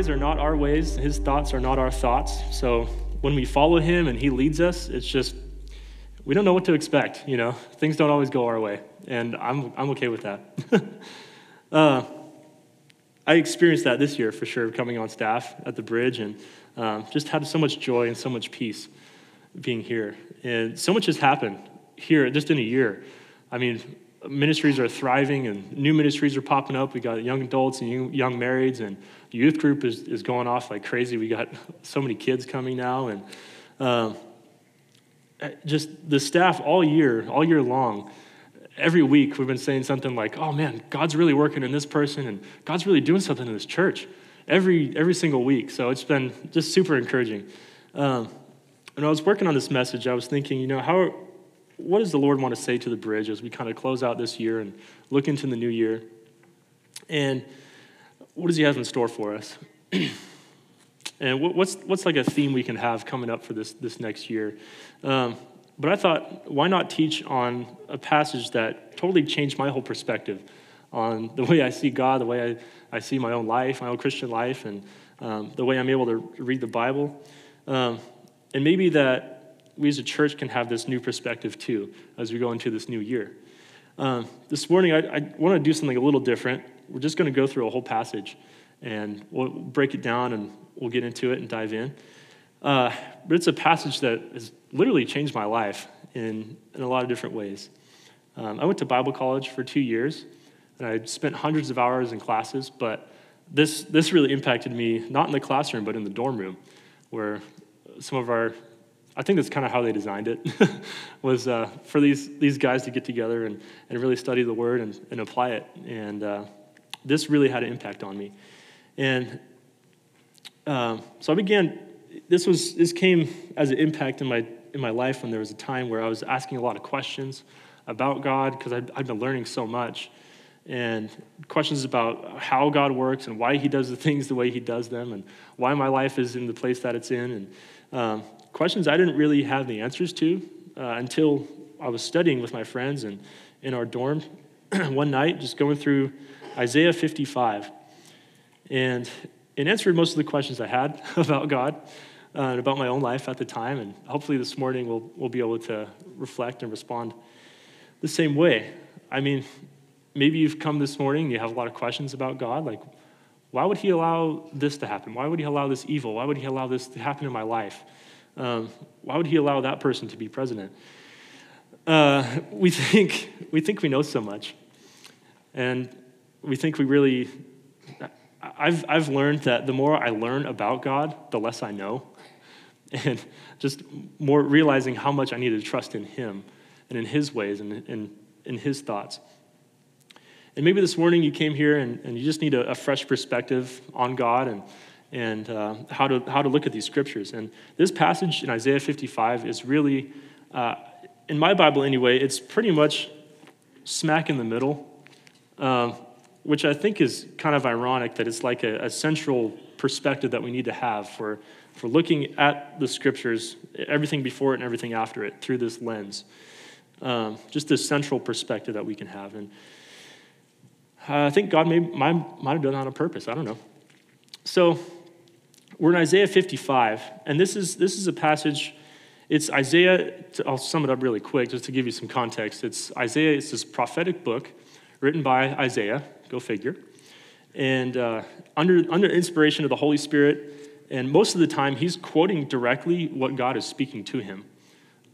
ways are not our ways, His thoughts are not our thoughts. So when we follow Him and He leads us, it's just, we don't know what to expect, you know? Things don't always go our way, and I'm, I'm okay with that. uh, I experienced that this year for sure, coming on staff at the bridge, and um, just had so much joy and so much peace being here. And so much has happened here just in a year. I mean, ministries are thriving and new ministries are popping up. We got young adults and young marrieds, and youth group is, is going off like crazy. We got so many kids coming now, and um, just the staff all year, all year long. Every week we've been saying something like, "Oh man, God's really working in this person, and God's really doing something in this church." Every every single week, so it's been just super encouraging. Um, and I was working on this message, I was thinking, you know, how what does the Lord want to say to the bridge as we kind of close out this year and look into the new year? And what does He have in store for us? and what's, what's like a theme we can have coming up for this, this next year? Um, but I thought, why not teach on a passage that totally changed my whole perspective on the way I see God, the way I, I see my own life, my own Christian life, and um, the way I'm able to read the Bible? Um, and maybe that we as a church can have this new perspective too as we go into this new year. Um, this morning, I, I want to do something a little different. We're just going to go through a whole passage and we'll break it down and we'll get into it and dive in. Uh, but it's a passage that has literally changed my life in, in a lot of different ways. Um, I went to Bible college for two years and I spent hundreds of hours in classes, but this, this really impacted me, not in the classroom, but in the dorm room, where some of our I think that's kind of how they designed it, was uh, for these, these guys to get together and, and really study the word and, and apply it. And uh, this really had an impact on me. And um, so I began, this, was, this came as an impact in my, in my life when there was a time where I was asking a lot of questions about God because I'd, I'd been learning so much. And questions about how God works and why He does the things the way He does them and why my life is in the place that it's in. And um, questions I didn't really have the answers to uh, until I was studying with my friends and in our dorm one night, just going through Isaiah 55. And it answered most of the questions I had about God uh, and about my own life at the time. And hopefully this morning we'll, we'll be able to reflect and respond the same way. I mean, maybe you've come this morning you have a lot of questions about God, like, why would he allow this to happen? Why would he allow this evil? Why would he allow this to happen in my life? Um, why would he allow that person to be president? Uh, we, think, we think we know so much. And we think we really, I've, I've learned that the more I learn about God, the less I know. And just more realizing how much I need to trust in him and in his ways and in, in his thoughts. And maybe this morning you came here and, and you just need a, a fresh perspective on God and and uh, how, to, how to look at these scriptures. And this passage in Isaiah 55 is really, uh, in my Bible anyway, it's pretty much smack in the middle, um, which I think is kind of ironic that it's like a, a, central perspective that we need to have for, for looking at the scriptures, everything before it and everything after it, through this lens. Um, just this central perspective that we can have. And uh, I think God may, might, might have done that on purpose. I don't know. So, we're in Isaiah 55, and this is, this is a passage, it's Isaiah, I'll sum it up really quick just to give you some context. It's Isaiah, it's this prophetic book written by Isaiah, go figure, and uh, under, under inspiration of the Holy Spirit, and most of the time he's quoting directly what God is speaking to him.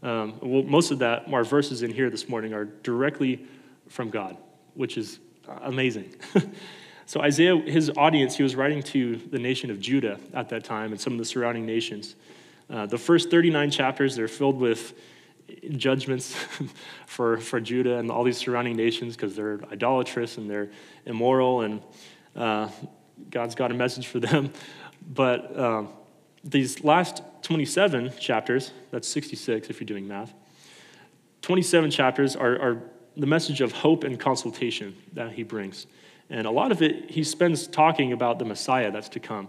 Um, well, most of that, our verses in here this morning are directly from God, which is amazing. So, Isaiah, his audience, he was writing to the nation of Judah at that time and some of the surrounding nations. Uh, the first 39 chapters, they're filled with judgments for, for Judah and all these surrounding nations because they're idolatrous and they're immoral, and uh, God's got a message for them. But um, these last 27 chapters, that's 66 if you're doing math, 27 chapters are, are the message of hope and consultation that he brings. And a lot of it, he spends talking about the Messiah that's to come.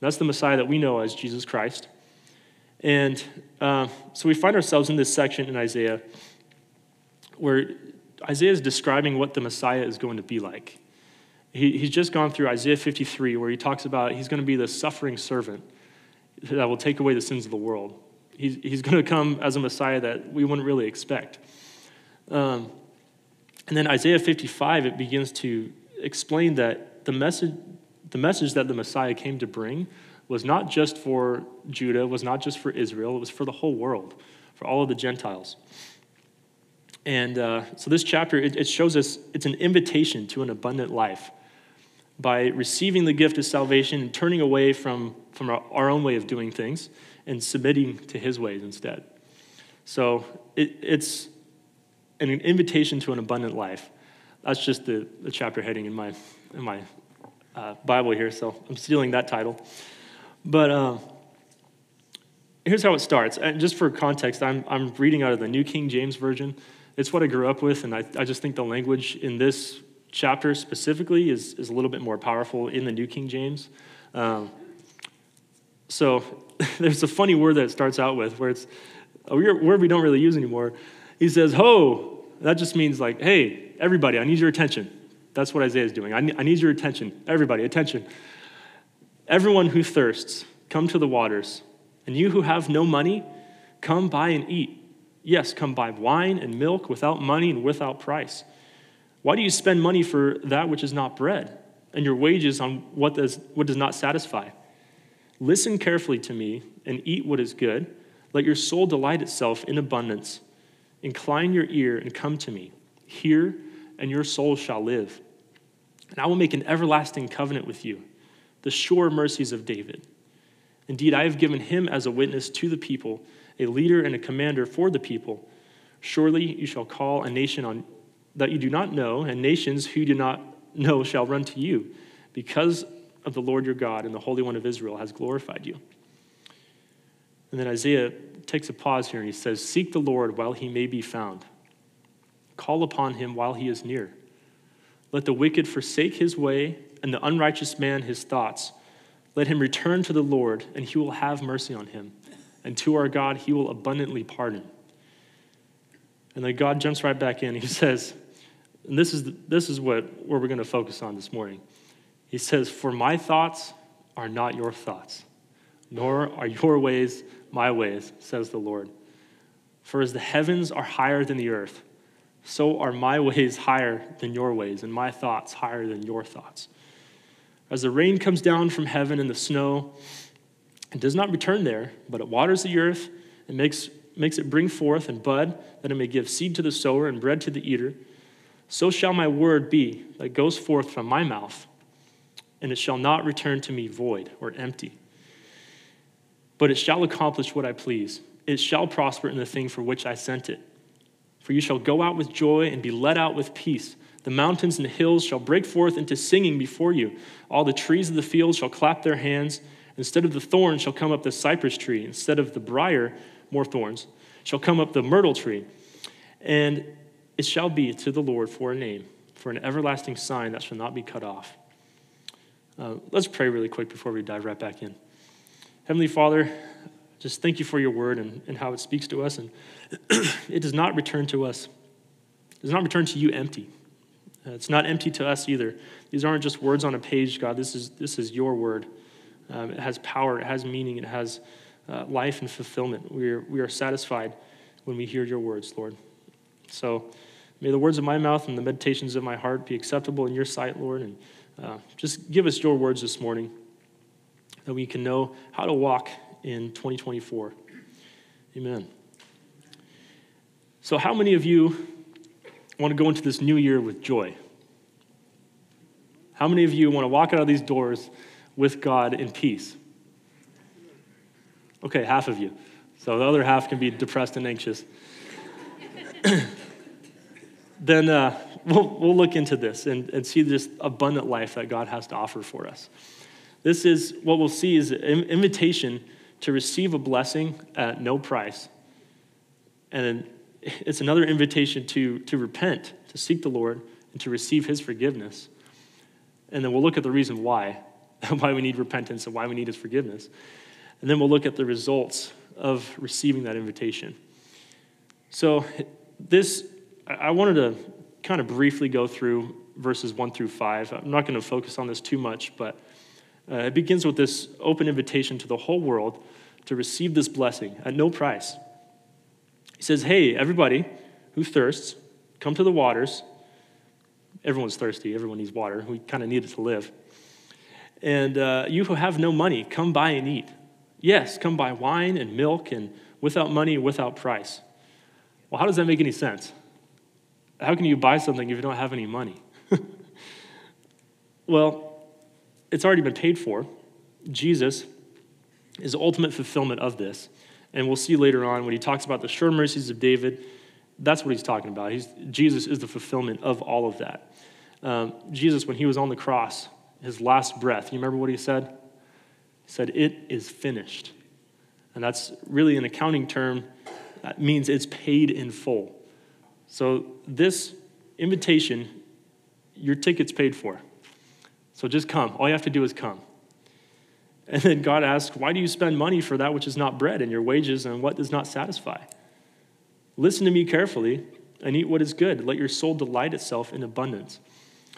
That's the Messiah that we know as Jesus Christ. And uh, so we find ourselves in this section in Isaiah where Isaiah is describing what the Messiah is going to be like. He, he's just gone through Isaiah 53, where he talks about he's going to be the suffering servant that will take away the sins of the world. He's, he's going to come as a Messiah that we wouldn't really expect. Um, and then Isaiah 55, it begins to explain that the message, the message that the Messiah came to bring was not just for Judah, was not just for Israel, it was for the whole world, for all of the Gentiles. And uh, so this chapter, it, it shows us it's an invitation to an abundant life by receiving the gift of salvation and turning away from, from our, our own way of doing things and submitting to his ways instead. So it, it's an invitation to an abundant life. That's just the, the chapter heading in my, in my uh, Bible here, so I'm stealing that title. But uh, here's how it starts. And just for context, I'm, I'm reading out of the New King James Version. It's what I grew up with, and I, I just think the language in this chapter specifically is, is a little bit more powerful in the New King James. Um, so there's a funny word that it starts out with where it's a word we don't really use anymore. He says, Ho! That just means like, hey, everybody, I need your attention. That's what Isaiah is doing. I need, I need your attention. Everybody, attention. Everyone who thirsts, come to the waters. And you who have no money, come buy and eat. Yes, come buy wine and milk without money and without price. Why do you spend money for that which is not bread, and your wages on what does, what does not satisfy? Listen carefully to me and eat what is good. Let your soul delight itself in abundance. Incline your ear and come to me. Hear, and your soul shall live. And I will make an everlasting covenant with you, the sure mercies of David. Indeed, I have given him as a witness to the people, a leader and a commander for the people. Surely you shall call a nation on that you do not know, and nations who do not know shall run to you, because of the Lord your God and the Holy One of Israel has glorified you. And then Isaiah takes a pause here and he says, Seek the Lord while he may be found, call upon him while he is near. Let the wicked forsake his way, and the unrighteous man his thoughts. Let him return to the Lord, and he will have mercy on him. And to our God, he will abundantly pardon. And then God jumps right back in. He says, and this is, this is what, where we're going to focus on this morning. He says, For my thoughts are not your thoughts, nor are your ways my ways, says the Lord. For as the heavens are higher than the earth, so are my ways higher than your ways, and my thoughts higher than your thoughts. As the rain comes down from heaven and the snow, it does not return there, but it waters the earth and makes, makes it bring forth and bud, that it may give seed to the sower and bread to the eater. So shall my word be that goes forth from my mouth and it shall not return to me void or empty. But it shall accomplish what I please. It shall prosper in the thing for which I sent it. For you shall go out with joy and be led out with peace. The mountains and the hills shall break forth into singing before you. All the trees of the field shall clap their hands. Instead of the thorn shall come up the cypress tree. Instead of the brier, more thorns, shall come up the myrtle tree. And it shall be to the Lord for a name, for an everlasting sign that shall not be cut off. Uh, let's pray really quick before we dive right back in. Heavenly Father, just thank you for your word and, and how it speaks to us. And it does not return to us, it does not return to you empty. Uh, it's not empty to us either. These aren't just words on a page, God. This is, this is your word. Um, it has power, it has meaning, it has uh, life and fulfillment. We are, we are satisfied when we hear your words, Lord. So may the words of my mouth and the meditations of my heart be acceptable in your sight, Lord. And uh, just give us your words this morning that we can know how to walk in 2024. Amen. So, how many of you want to go into this new year with joy? How many of you want to walk out of these doors with God in peace? Okay, half of you. So the other half can be depressed and anxious. then uh, we'll, we'll look into this and, and see this abundant life that God has to offer for us. This is what we'll see is an invitation to receive a blessing at no price. And it's another invitation to, to repent, to seek the Lord, and to receive his forgiveness. And then we'll look at the reason why, why we need repentance and why we need his forgiveness. And then we'll look at the results of receiving that invitation. So, this, I wanted to kind of briefly go through verses 1 through 5. I'm not going to focus on this too much, but uh, it begins with this open invitation to the whole world to receive this blessing at no price. He says, Hey, everybody who thirsts, come to the waters. Everyone's thirsty, everyone needs water. We kind of need it to live. And uh, you who have no money, come buy and eat. Yes, come buy wine and milk and without money, without price. Well, how does that make any sense? How can you buy something if you don't have any money? well, it's already been paid for. Jesus is the ultimate fulfillment of this. And we'll see later on when he talks about the sure mercies of David, that's what he's talking about. He's, Jesus is the fulfillment of all of that. Um, Jesus, when he was on the cross, his last breath, you remember what he said? He said, It is finished. And that's really an accounting term that means it's paid in full. So, this invitation, your ticket's paid for. So just come. All you have to do is come. And then God asks, Why do you spend money for that which is not bread, and your wages and what does not satisfy? Listen to me carefully and eat what is good. Let your soul delight itself in abundance.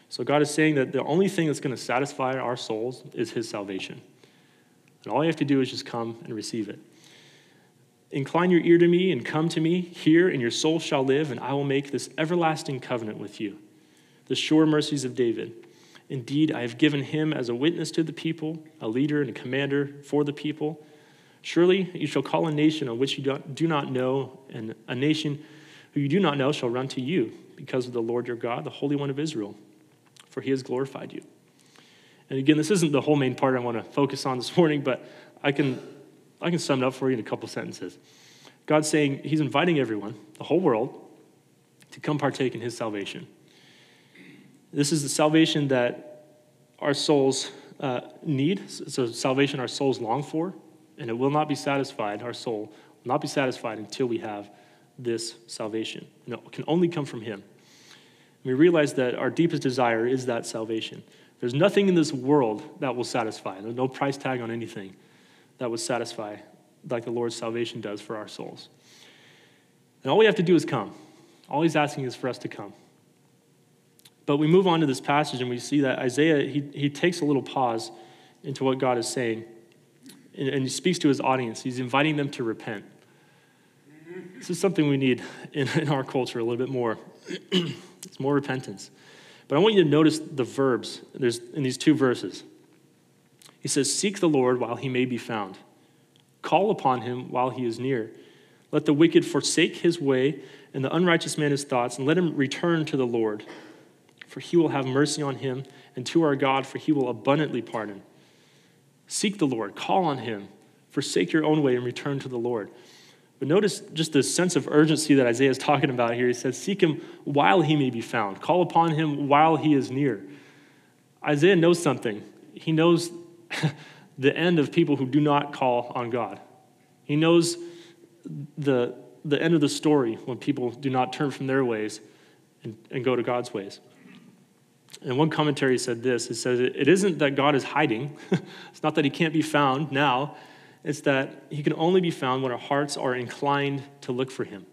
So God is saying that the only thing that's going to satisfy our souls is His salvation. And all you have to do is just come and receive it. Incline your ear to me and come to me. Hear, and your soul shall live, and I will make this everlasting covenant with you. The sure mercies of David. Indeed, I have given him as a witness to the people, a leader and a commander for the people. Surely you shall call a nation on which you do not know, and a nation who you do not know shall run to you because of the Lord your God, the Holy One of Israel, for he has glorified you. And again, this isn't the whole main part I want to focus on this morning, but I can I can sum it up for you in a couple sentences. God's saying He's inviting everyone, the whole world, to come partake in His salvation. This is the salvation that our souls uh, need. So, salvation our souls long for, and it will not be satisfied, our soul will not be satisfied until we have this salvation. And it can only come from Him. And We realize that our deepest desire is that salvation. There's nothing in this world that will satisfy. There's no price tag on anything that would satisfy like the Lord's salvation does for our souls. And all we have to do is come. All he's asking is for us to come. But we move on to this passage and we see that Isaiah, he, he takes a little pause into what God is saying. And, and he speaks to his audience. He's inviting them to repent. This is something we need in, in our culture a little bit more. it's more repentance. But I want you to notice the verbs there's in these two verses. He says, Seek the Lord while he may be found, call upon him while he is near. Let the wicked forsake his way, and the unrighteous man his thoughts, and let him return to the Lord. For he will have mercy on him, and to our God, for he will abundantly pardon. Seek the Lord, call on him, forsake your own way, and return to the Lord. But notice just the sense of urgency that Isaiah is talking about here. He says, Seek him while he may be found, call upon him while he is near. Isaiah knows something. He knows the end of people who do not call on God. He knows the, the end of the story when people do not turn from their ways and, and go to God's ways. And one commentary said this it says, It isn't that God is hiding, it's not that he can't be found now, it's that he can only be found when our hearts are inclined to look for him.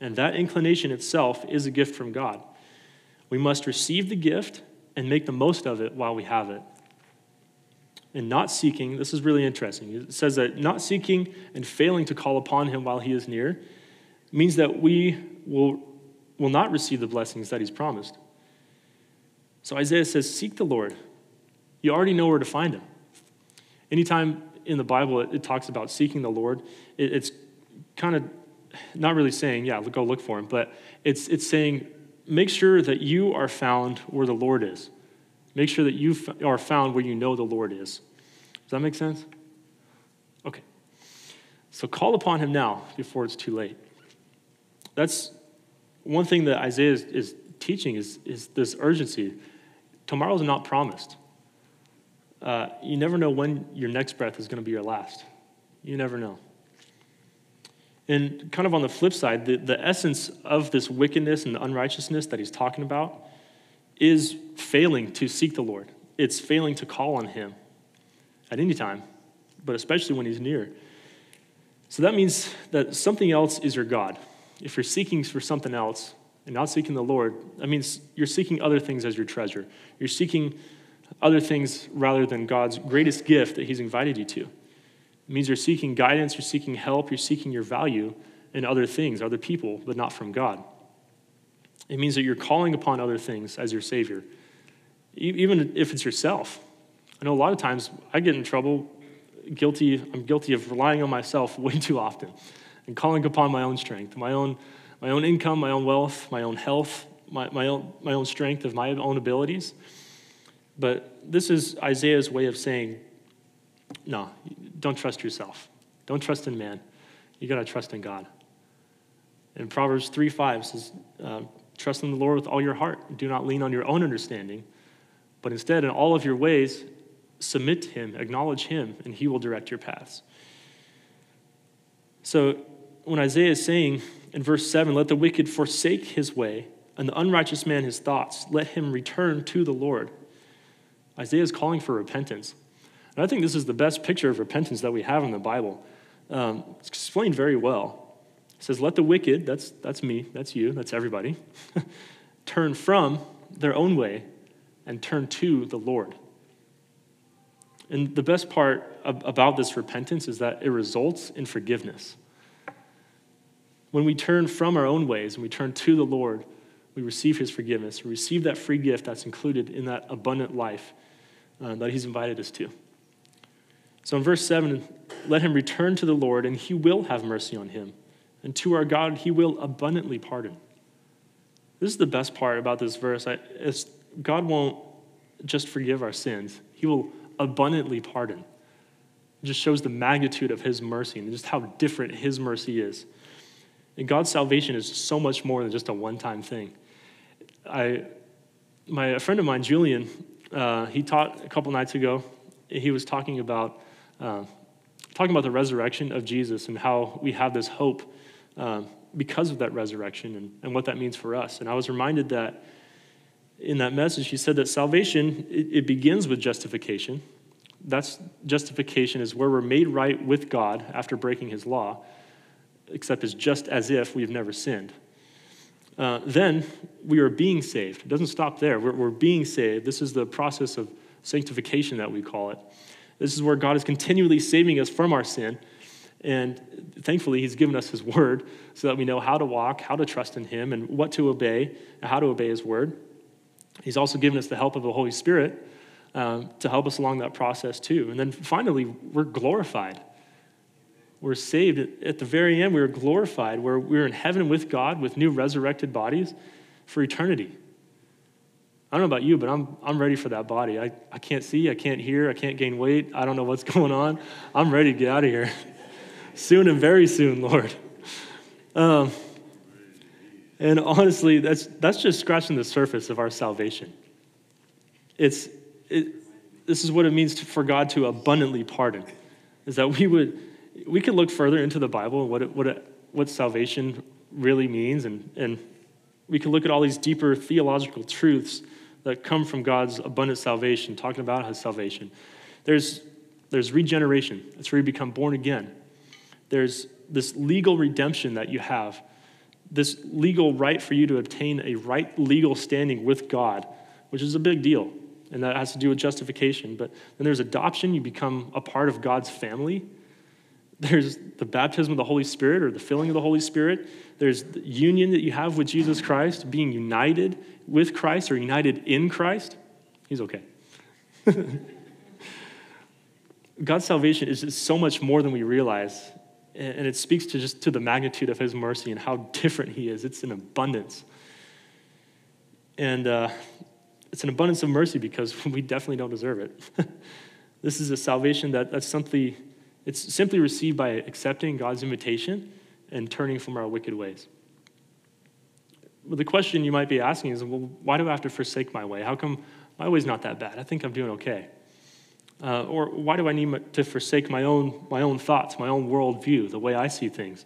And that inclination itself is a gift from God. We must receive the gift and make the most of it while we have it and not seeking, this is really interesting. It says that not seeking and failing to call upon him while he is near means that we will, will not receive the blessings that he's promised. So Isaiah says, Seek the Lord. You already know where to find him. Anytime in the Bible it, it talks about seeking the Lord, it, it's kind of not really saying, yeah, go look for him, but it's, it's saying, make sure that you are found where the Lord is. Make sure that you are found where you know the Lord is. Does that make sense? Okay. So call upon him now before it's too late. That's one thing that Isaiah is, is teaching is, is this urgency. Tomorrow's not promised. Uh, you never know when your next breath is going to be your last. You never know. And kind of on the flip side, the, the essence of this wickedness and the unrighteousness that he's talking about is failing to seek the Lord. It's failing to call on Him at any time, but especially when He's near. So that means that something else is your God. If you're seeking for something else, and not seeking the Lord, that means you're seeking other things as your treasure. You're seeking other things rather than God's greatest gift that He's invited you to. It means you're seeking guidance, you're seeking help, you're seeking your value in other things, other people, but not from God. It means that you're calling upon other things as your Savior, even if it's yourself. I know a lot of times I get in trouble, guilty, I'm guilty of relying on myself way too often and calling upon my own strength, my own, my own income, my own wealth, my own health, my, my, own, my own strength of my own abilities. But this is Isaiah's way of saying, no, don't trust yourself. Don't trust in man. You got to trust in God. And Proverbs 3 5 says, uh, Trust in the Lord with all your heart. Do not lean on your own understanding, but instead, in all of your ways, submit to Him, acknowledge Him, and He will direct your paths. So, when Isaiah is saying in verse 7, let the wicked forsake his way, and the unrighteous man his thoughts, let him return to the Lord. Isaiah is calling for repentance. And I think this is the best picture of repentance that we have in the Bible. Um, it's explained very well. It says, Let the wicked, that's, that's me, that's you, that's everybody, turn from their own way and turn to the Lord. And the best part about this repentance is that it results in forgiveness. When we turn from our own ways and we turn to the Lord, we receive his forgiveness, we receive that free gift that's included in that abundant life uh, that he's invited us to. So in verse 7, let him return to the Lord, and he will have mercy on him. And to our God, he will abundantly pardon. This is the best part about this verse. I, God won't just forgive our sins, he will abundantly pardon. It just shows the magnitude of his mercy and just how different his mercy is. And God's salvation is so much more than just a one time thing. I, my, a friend of mine, Julian, uh, he taught a couple nights ago. He was talking about, uh, talking about the resurrection of Jesus and how we have this hope uh, because of that resurrection and, and what that means for us. And I was reminded that in that message, he said that salvation, it, it begins with justification. That's justification is where we're made right with God after breaking his law, except it's just as if we've never sinned. Uh, then we are being saved. It doesn't stop there. We're, we're being saved. This is the process of sanctification that we call it. This is where God is continually saving us from our sin. And thankfully, He's given us His word so that we know how to walk, how to trust in Him, and what to obey, and how to obey His word. He's also given us the help of the Holy Spirit um, to help us along that process too. And then finally, we're glorified. We're saved. At the very end, we are glorified. We're, we're in heaven with God with new resurrected bodies for eternity. I don't know about you, but I'm, I'm ready for that body. I, I can't see, I can't hear, I can't gain weight. I don't know what's going on. I'm ready to get out of here. soon and very soon, Lord. Um, and honestly, that's, that's just scratching the surface of our salvation. It's, it, this is what it means to, for God to abundantly pardon, is that we would, we could look further into the Bible and what, it, what, it, what salvation really means, and, and we can look at all these deeper theological truths that come from God's abundant salvation, talking about his salvation. There's, there's regeneration, that's where you become born again. There's this legal redemption that you have this legal right for you to obtain a right legal standing with God, which is a big deal. And that has to do with justification. But then there's adoption, you become a part of God's family. There's the baptism of the Holy Spirit or the filling of the Holy Spirit. There's the union that you have with Jesus Christ, being united with Christ or united in Christ. He's okay. God's salvation is just so much more than we realize and it speaks to just to the magnitude of his mercy and how different he is it's an abundance and uh, it's an abundance of mercy because we definitely don't deserve it this is a salvation that, that's simply it's simply received by accepting god's invitation and turning from our wicked ways well, the question you might be asking is well why do i have to forsake my way how come my way's not that bad i think i'm doing okay uh, or why do I need to forsake my own, my own thoughts, my own worldview, the way I see things?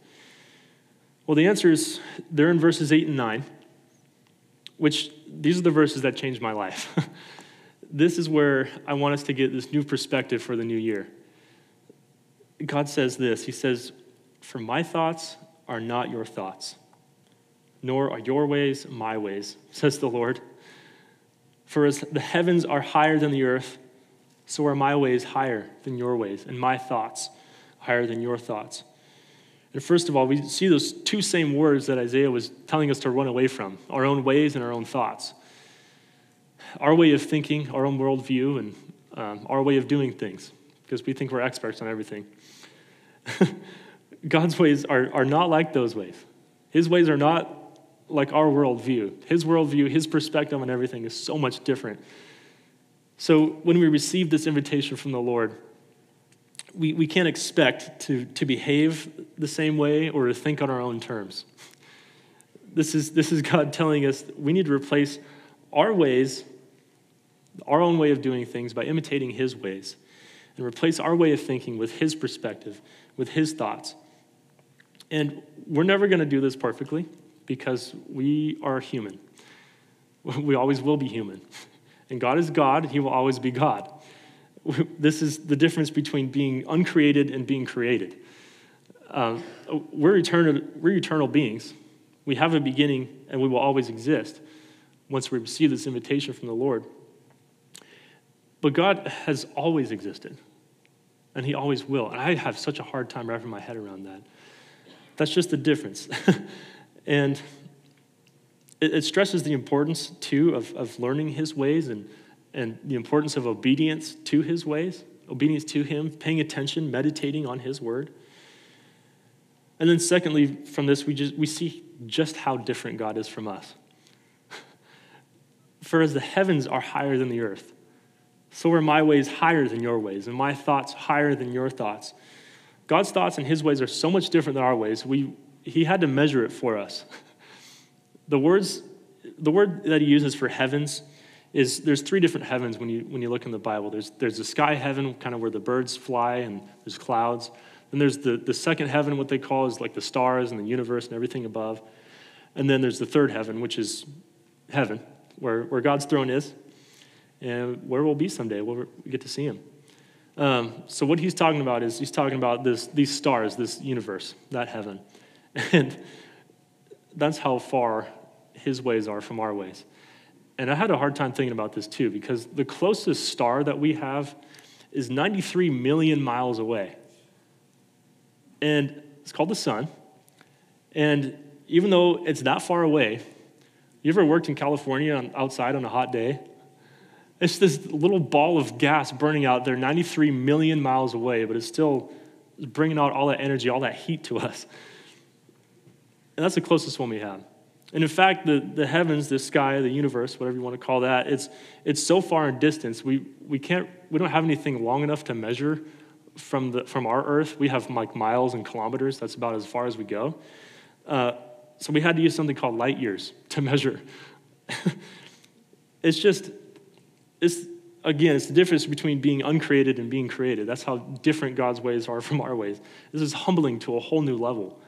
Well, the answer is they're in verses 8 and 9, which these are the verses that changed my life. this is where I want us to get this new perspective for the new year. God says this He says, For my thoughts are not your thoughts, nor are your ways my ways, says the Lord. For as the heavens are higher than the earth, so are my ways higher than your ways, and my thoughts higher than your thoughts. And first of all, we see those two same words that Isaiah was telling us to run away from our own ways and our own thoughts. Our way of thinking, our own worldview, and um, our way of doing things, because we think we're experts on everything. God's ways are, are not like those ways. His ways are not like our worldview. His worldview, his perspective on everything is so much different. So when we receive this invitation from the Lord, we, we can't expect to, to behave the same way or to think on our own terms. This is, this is God telling us we need to replace our ways, our own way of doing things, by imitating His ways, and replace our way of thinking with His perspective, with His thoughts. And we're never going to do this perfectly because we are human. We always will be human. And God is God, and He will always be God. This is the difference between being uncreated and being created. Uh, we're, eternal, we're eternal beings. We have a beginning and we will always exist once we receive this invitation from the Lord. But God has always existed, and He always will. And I have such a hard time wrapping my head around that. That's just the difference. and it, it, stresses the importance, too, of, of learning his ways and, and the importance of obedience to his ways, obedience to him, paying attention, meditating on his word. And then, secondly, from this, we, just, we see just how different God is from us. For as the heavens are higher than the earth, so are my ways higher than your ways, and my thoughts higher than your thoughts. God's thoughts and his ways are so much different than our ways. We, he had to measure it for us. The words, the word that he uses for heavens is there's three different heavens when you, when you look in the Bible. There's, there's the sky heaven, kind of where the birds fly and there's clouds. Then there's the, the second heaven, what they call is like the stars and the universe and everything above. And then there's the third heaven, which is heaven, where, where God's throne is and where we'll be someday. We'll get to see him. Um, so what he's talking about is he's talking about this, these stars, this universe, that heaven. And that's how far his ways are from our ways. And I had a hard time thinking about this too, because the closest star that we have is 93 million miles away. And it's called the sun. And even though it's that far away, you ever worked in California outside on a hot day? It's this little ball of gas burning out there 93 million miles away, but it's still bringing out all that energy, all that heat to us. And that's the closest one we have. And in fact, the, the heavens, the sky, the universe, whatever you want to call that, it's, it's so far in distance, we, we, can't, we don't have anything long enough to measure from, the, from our Earth. We have like miles and kilometers. That's about as far as we go. Uh, so we had to use something called light years to measure. it's just it's, again, it's the difference between being uncreated and being created. That's how different God's ways are from our ways. This is humbling to a whole new level.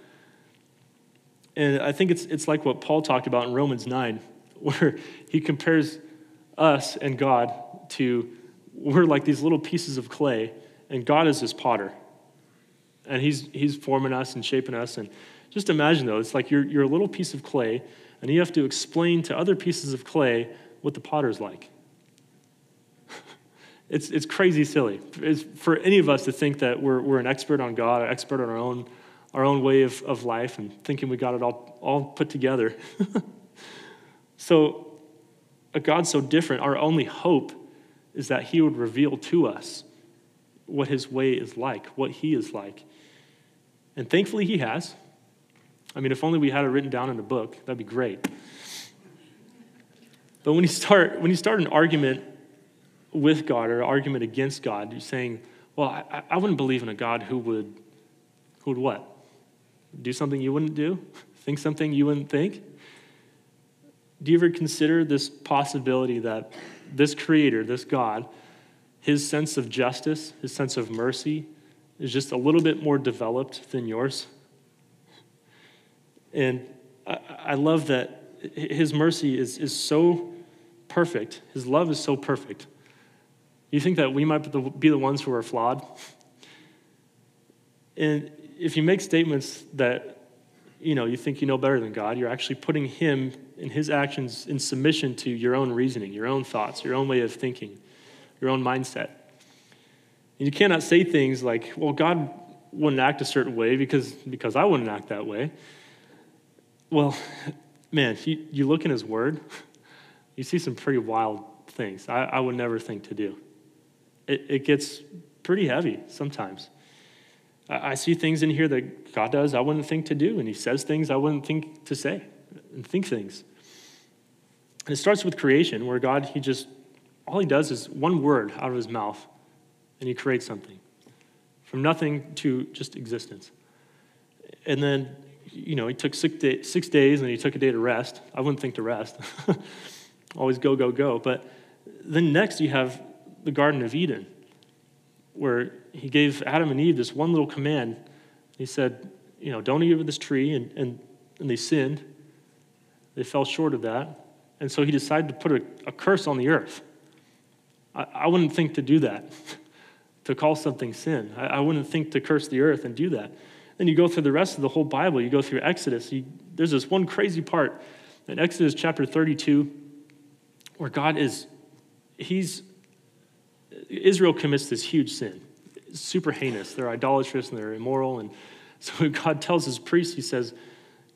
And I think it's, it's like what Paul talked about in Romans 9, where he compares us and God to we're like these little pieces of clay, and God is this potter. And he's, he's forming us and shaping us. And just imagine, though, it's like you're, you're a little piece of clay, and you have to explain to other pieces of clay what the potter's like. It's, it's crazy silly. It's for any of us to think that we're, we're an expert on God, an expert on our own, our own way of, of life, and thinking we got it all, all put together. so, a God so different, our only hope is that He would reveal to us what His way is like, what He is like. And thankfully, He has. I mean, if only we had it written down in a book, that'd be great. But when you start, when you start an argument with God or argument against God, you're saying, well, I, I wouldn't believe in a God who would, who would what? Do something you wouldn't do? Think something you wouldn't think? Do you ever consider this possibility that this creator, this God, his sense of justice, his sense of mercy is just a little bit more developed than yours? And I, I love that his mercy is, is so perfect, his love is so perfect you think that we might be the ones who are flawed? And if you make statements that, you know, you think you know better than God. You're actually putting him and his actions in submission to your own reasoning, your own thoughts, your own way of thinking, your own mindset. And you cannot say things like, well, God wouldn't act a certain way because, because I wouldn't act that way. Well, man, you, you look in his word, you see some pretty wild things I, I would never think to do. It, it gets pretty heavy sometimes. I, I see things in here that God does I wouldn't think to do, and he says things I wouldn't think to say and think things. And it starts with creation, where God, he just, all he does is one word out of his mouth, and he creates something from nothing to just existence. And then, you know, he took six, day, six days and he took a day to rest. I wouldn't think to rest. Always go, go, go. But then next you have the Garden of Eden, where he gave Adam and Eve this one little command. He said, you know, don't eat of this tree, and, and, and they sinned. They fell short of that. And so he decided to put a, a curse on the earth. I, I, wouldn't think to do that, to call something sin. I, I, wouldn't think to curse the earth and do that. Then you go through the rest of the whole Bible. You go through Exodus. You, there's this one crazy part in Exodus chapter 32 where God is, he's, Israel commits this huge sin. super heinous. They're idolatrous and they're immoral. And so God tells his priests, he says,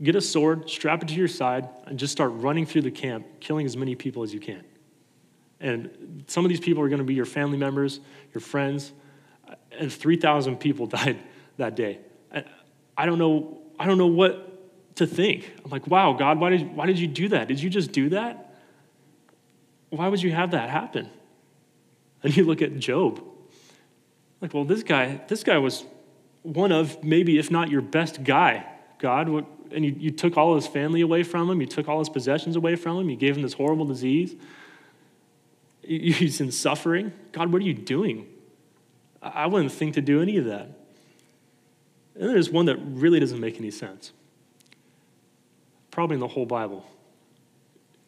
get a sword, strap it to your side, and just start running through the camp, killing as many people as you can. And some of these people are going to be your family members, your friends. And 3,000 people died that day. I don't know, I don't know what to think. I'm like, wow, God, why did, why did you do that? Did you just do that? Why would you have that happen? And you look at Job. Like, well, this guy, this guy was one of maybe, if not your best guy, God. And you, you took all his family away from him, you took all his possessions away from him, you gave him this horrible disease. He's in suffering. God, what are you doing? I wouldn't think to do any of that. And there's one that really doesn't make any sense. Probably in the whole Bible.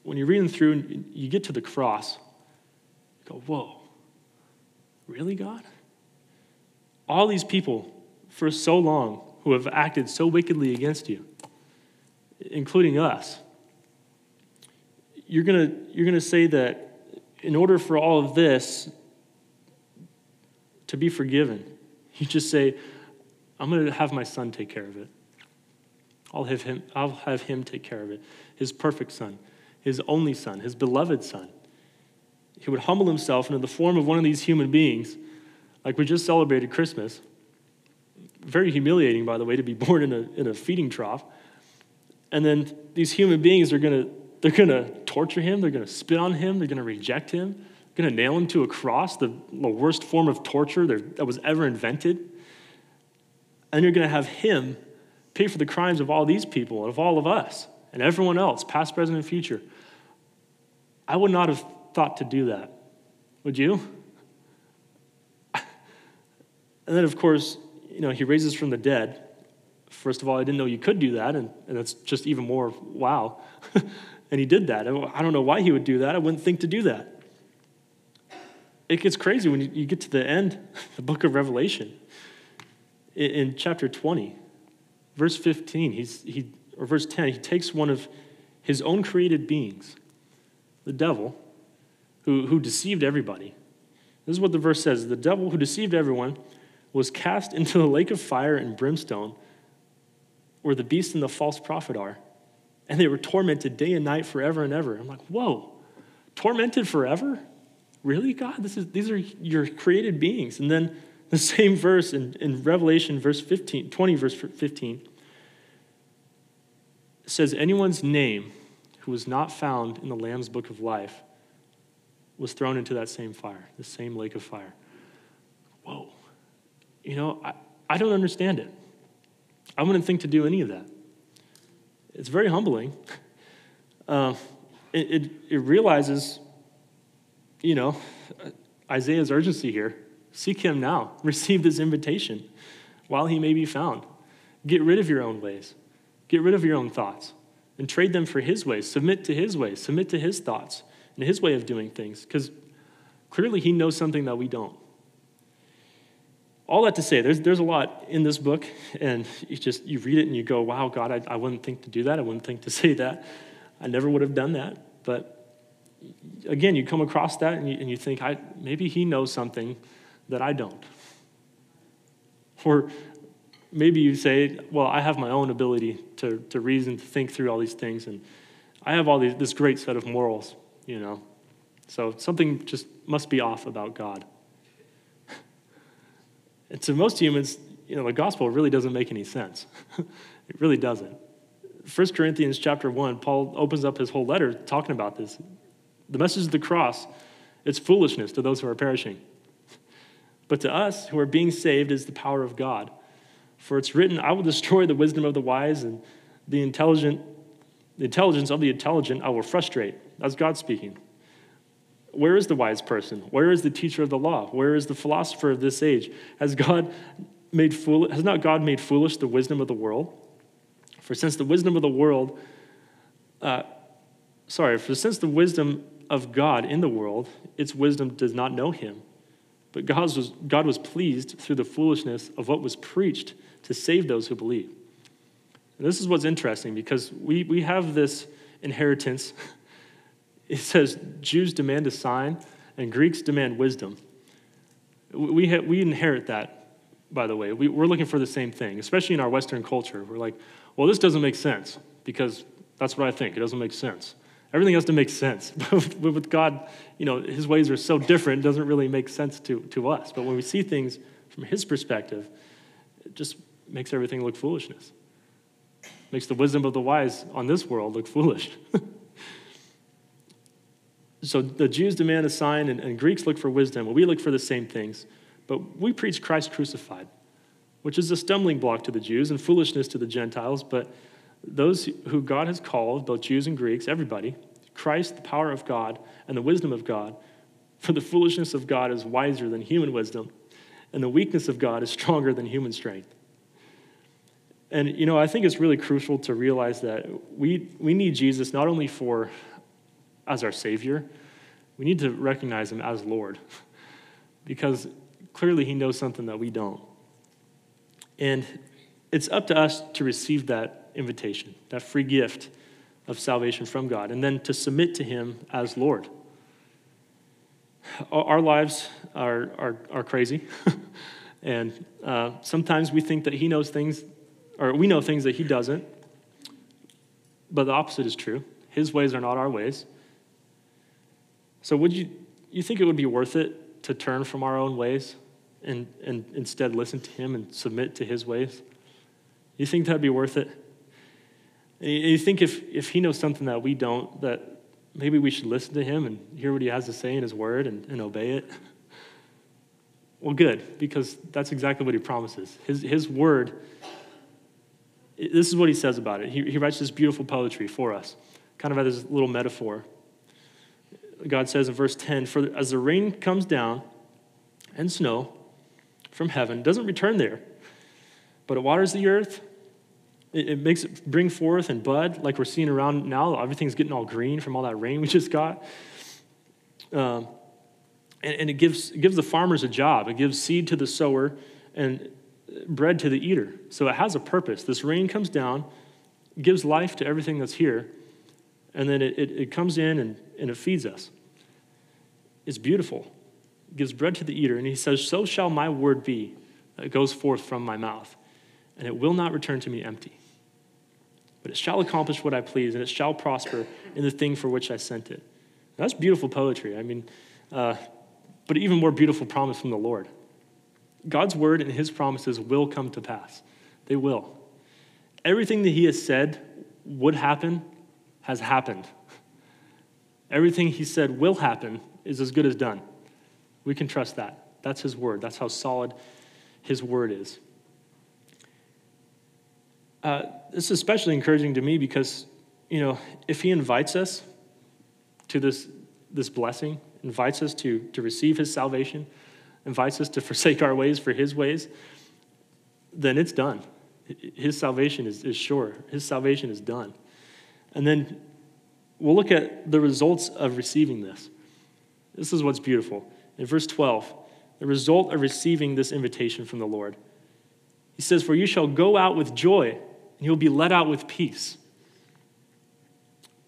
When you're reading through and you get to the cross, you go, whoa, really, God? All these people for so long who have acted so wickedly against you, including us, you're going you're going to say that in order for all of this to be forgiven, you just say, I'm going to have my son take care of it. I'll have him, I'll have him take care of it. His perfect son, his only son, his beloved son. He would humble himself into the form of one of these human beings, like we just celebrated Christmas. Very humiliating, by the way, to be born in a, in a feeding trough. And then these human beings are going to they're going to torture him. They're going to spit on him. They're going to reject him. They're going to nail him to a cross, the, the worst form of torture that was ever invented. And you're going to have him pay for the crimes of all these people, and of all of us, and everyone else, past, present, and future. I would not have thought to do that. Would you? And then, of course, you know, he raises from the dead. First of all, I didn't know you could do that, and, and that's just even more wow. And he did that. I don't know why he would do that. I wouldn't think to do that. It gets crazy when you get to the end, the book of Revelation. In chapter 20, verse 15, he's, he, or verse 10, he takes one of his own created beings, the devil, who, who deceived everybody. This is what the verse says The devil who deceived everyone was cast into the lake of fire and brimstone, where the beast and the false prophet are and they were tormented day and night forever and ever. I'm like, whoa, tormented forever? Really, God? This is, these are your created beings. And then the same verse in, in Revelation, verse 15, 20, verse 15, says, Anyone's name who was not found in the Lamb's book of life was thrown into that same fire, the same lake of fire. Whoa. You know, I, I don't understand it. I wouldn't think to do any of that. It's very humbling. Uh, it, it, it realizes, you know, Isaiah's urgency here. Seek him now. Receive this invitation while he may be found. Get rid of your own ways. Get rid of your own thoughts and trade them for his ways. Submit to his ways. Submit to his thoughts and his way of doing things because clearly he knows something that we don't. all that to say, there's, there's a lot in this book, and you just you read it and you go, wow, God, I, I wouldn't think to do that. I wouldn't think to say that. I never would have done that. But again, you come across that and you, and you think, I, maybe he knows something that I don't. Or maybe you say, well, I have my own ability to, to reason, to think through all these things, and I have all these, this great set of morals, you know. So something just must be off about God. and to most humans, you know, the gospel really doesn't make any sense. it really doesn't. 1 Corinthians chapter 1, Paul opens up his whole letter talking about this. The message of the cross, it's foolishness to those who are perishing. But to us who are being saved is the power of God. For it's written, I will destroy the wisdom of the wise and the intelligent, the intelligence of the intelligent I will frustrate. That's God speaking. Where is the wise person? Where is the teacher of the law? Where is the philosopher of this age? Has God made fool, has not God made foolish the wisdom of the world? For since the wisdom of the world, uh, sorry, for since the wisdom of God in the world, its wisdom does not know him. But God was, God was pleased through the foolishness of what was preached to save those who believe. And this is what's interesting because we, we have this inheritance. It says Jews demand a sign and Greeks demand wisdom. We, ha- we inherit that, by the way. We, we're looking for the same thing, especially in our Western culture. We're like, well, this doesn't make sense because that's what I think. It doesn't make sense. Everything has to make sense. but with God, you know, his ways are so different, it doesn't really make sense to, to us. But when we see things from his perspective, it just makes everything look foolishness. Makes the wisdom of the wise on this world look foolish. so the Jews demand a sign, and, and Greeks look for wisdom. Well, we look for the same things, but we preach Christ crucified, which is a stumbling block to the Jews and foolishness to the Gentiles, but those who God has called, both Jews and Greeks, everybody, Christ, the power of God, and the wisdom of God. For the foolishness of God is wiser than human wisdom, and the weakness of God is stronger than human strength. And, you know, I think it's really crucial to realize that we, we need Jesus not only for as our Savior, we need to recognize Him as Lord, because clearly He knows something that we don't. And it's up to us to receive that invitation, that free gift of salvation from God, and then to submit to Him as Lord. Our lives are, are, are crazy, and uh, sometimes we think that He knows things, or we know things that He doesn't, but the opposite is true. His ways are not our ways. So, would you, you think it would be worth it to turn from our own ways and, and instead listen to Him and submit to His ways? You think that'd be worth it? You think if, if he knows something that we don't, that maybe we should listen to him and hear what he has to say in his word and, and obey it? Well, good, because that's exactly what he promises. His, his word, this is what he says about it. He, he writes this beautiful poetry for us, kind of as a little metaphor. God says in verse 10 For as the rain comes down and snow from heaven, doesn't return there, but it waters the earth it, it makes it bring forth and bud, like we're seeing around now. Everything's getting all green from all that rain we just got. Um, and, and it gives, it gives the farmers a job. It gives seed to the sower and bread to the eater. So it has a purpose. This rain comes down, gives life to everything that's here, and then it, it, it, comes in and, and it feeds us. It's beautiful. It gives bread to the eater. And he says, So shall my word be that goes forth from my mouth, and it will not return to me empty but it shall accomplish what I please, and it shall prosper in the thing for which I sent it. That's beautiful poetry. I mean, uh, but even more beautiful promise from the Lord. God's word and his promises will come to pass. They will. Everything that he has said would happen has happened. Everything he said will happen is as good as done. We can trust that. That's his word. That's how solid his word is. Uh, this is especially encouraging to me because, you know, if he invites us to this, this blessing, invites us to, to receive his salvation, invites us to forsake our ways for his ways, then it's done. His salvation is, is sure. His salvation is done. And then we'll look at the results of receiving this. This is what's beautiful. In verse 12, the result of receiving this invitation from the Lord. He says, For you shall go out with joy, and you'll be let out with peace.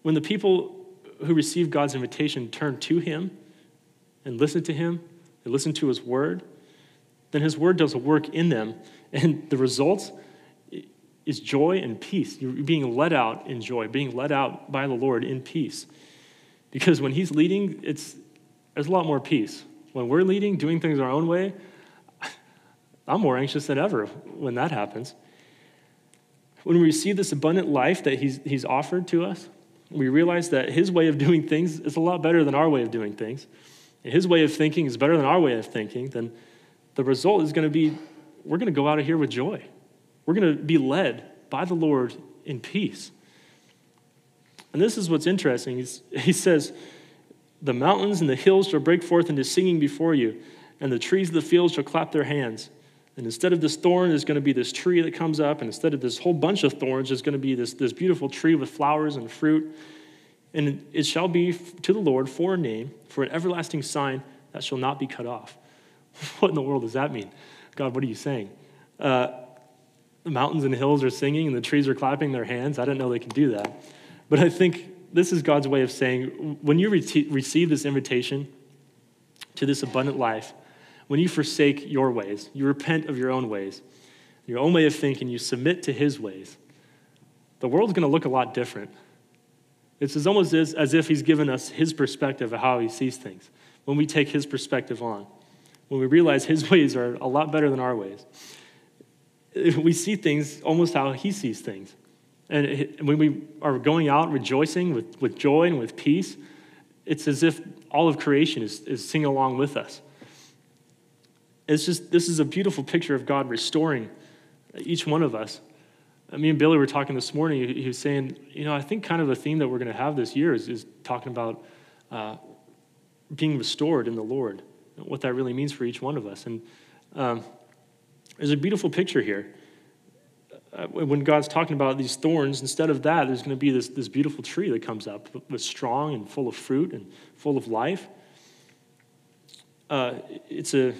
When the people who receive God's invitation turn to Him and listen to Him, they listen to His word, then His word does a work in them. And the result is joy and peace. You're being let out in joy, being let out by the Lord in peace. Because when He's leading, it's, there's a lot more peace. When we're leading, doing things our own way, I'm more anxious than ever when that happens. When we receive this abundant life that he's, he's offered to us, we realize that his way of doing things is a lot better than our way of doing things. His way of thinking is better than our way of thinking. Then the result is going to be we're going to go out of here with joy. We're going to be led by the Lord in peace. And this is what's interesting. He's, he says, The mountains and the hills shall break forth into singing before you, and the trees of the field shall clap their hands. And instead of this thorn, there's going to be this tree that comes up. And instead of this whole bunch of thorns, there's going to be this, this beautiful tree with flowers and fruit. And it shall be to the Lord for a name, for an everlasting sign that shall not be cut off. What in the world does that mean? God, what are you saying? Uh, the mountains and hills are singing and the trees are clapping their hands. I didn't know they could do that. But I think this is God's way of saying when you re- receive this invitation to this abundant life, when you forsake your ways, you repent of your own ways, your own way of thinking, you submit to his ways, the world's going to look a lot different. It's almost as, as if he's given us his perspective of how he sees things when we take his perspective on, when we realize his ways are a lot better than our ways. We see things almost how he sees things. And when we are going out rejoicing with, with joy and with peace, it's as if all of creation is, is singing along with us. It's just, this is a beautiful picture of God restoring each one of us. Uh, me and Billy were talking this morning. He was saying, you know, I think kind of a theme that we're going to have this year is, is talking about uh, being restored in the Lord, what that really means for each one of us. And um, there's a beautiful picture here. Uh, when God's talking about these thorns, instead of that, there's going to be this, this beautiful tree that comes up with strong and full of fruit and full of life. Uh, it's a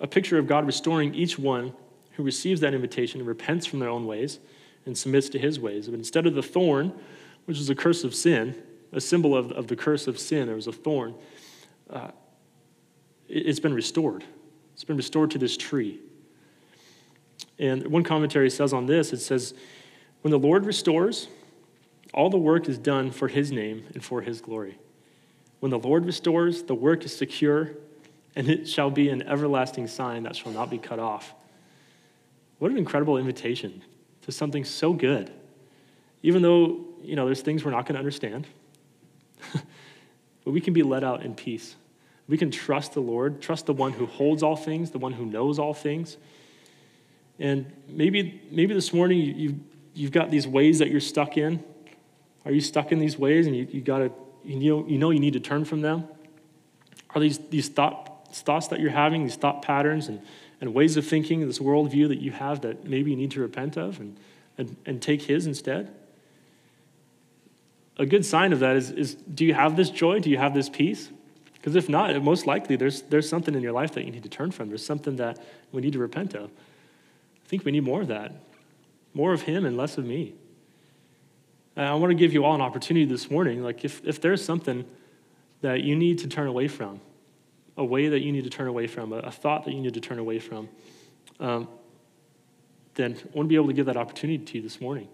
a picture of God restoring each one who receives that invitation and repents from their own ways and submits to his ways. But instead of the thorn, which is a curse of sin, a symbol of, of the curse of sin, there was a thorn, uh, it, it's been restored. It's been restored to this tree. And one commentary says on this it says, When the Lord restores, all the work is done for his name and for his glory. When the Lord restores, the work is secure and it shall be an everlasting sign that shall not be cut off. What an incredible invitation to something so good. Even though, you know, there's things we're not going to understand, but we can be let out in peace. We can trust the Lord, trust the one who holds all things, the one who knows all things. And maybe, maybe this morning you, you've got these ways that you're stuck in. Are you stuck in these ways and you, you, gotta, you, know, you know you need to turn from them? Are these, these thought thoughts that you're having, these thought patterns and, and ways of thinking, this worldview that you have that maybe you need to repent of and, and, and take His instead? A good sign of that is, is do you have this joy? Do you have this peace? Because if not, most likely there's, there's something in your life that you need to turn from. There's something that we need to repent of. I think we need more of that more of Him and less of me. And I want to give you all an opportunity this morning. Like, if, if there's something that you need to turn away from, a way that you need to turn away from, a, a thought that you need to turn away from, um, then I want to be able to give that opportunity to you this morning.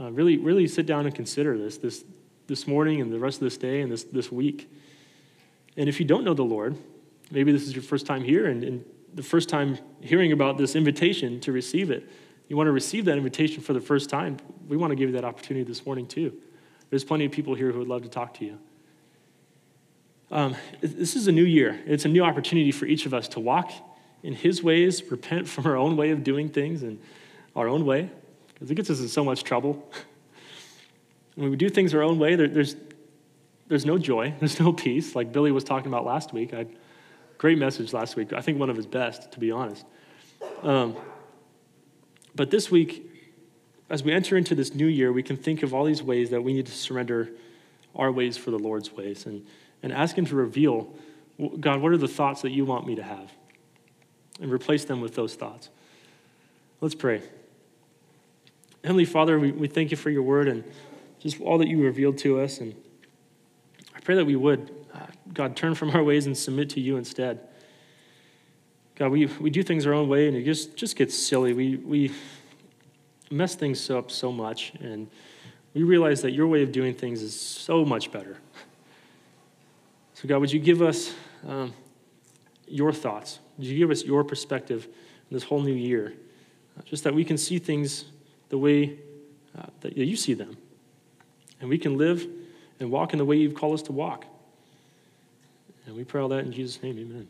Uh, really, really sit down and consider this, this this morning and the rest of this day and this, this week. And if you don't know the Lord, maybe this is your first time here and, and the first time hearing about this invitation to receive it. You want to receive that invitation for the first time. We want to give you that opportunity this morning, too. There's plenty of people here who would love to talk to you. Um, this is a new year. It's a new opportunity for each of us to walk in His ways, repent from our own way of doing things and our own way, because it gets us in so much trouble. when we do things our own way, there, there's, there's no joy, there's no peace, like Billy was talking about last week. I, great message last week. I think one of his best, to be honest. Um, but this week, as we enter into this new year, we can think of all these ways that we need to surrender our ways for the Lord's ways. And and ask Him to reveal God, what are the thoughts that you want me to have? And replace them with those thoughts. Let's pray. Heavenly Father, we, we thank you for your word and just all that you revealed to us. And I pray that we would, uh, God, turn from our ways and submit to you instead. God, we, we do things our own way and it just, just gets silly. We, we mess things up so much and we realize that your way of doing things is so much better. So, God, would you give us um, your thoughts? Would you give us your perspective in this whole new year? Uh, just that we can see things the way uh, that you see them. And we can live and walk in the way you've called us to walk. And we pray all that in Jesus' name, amen.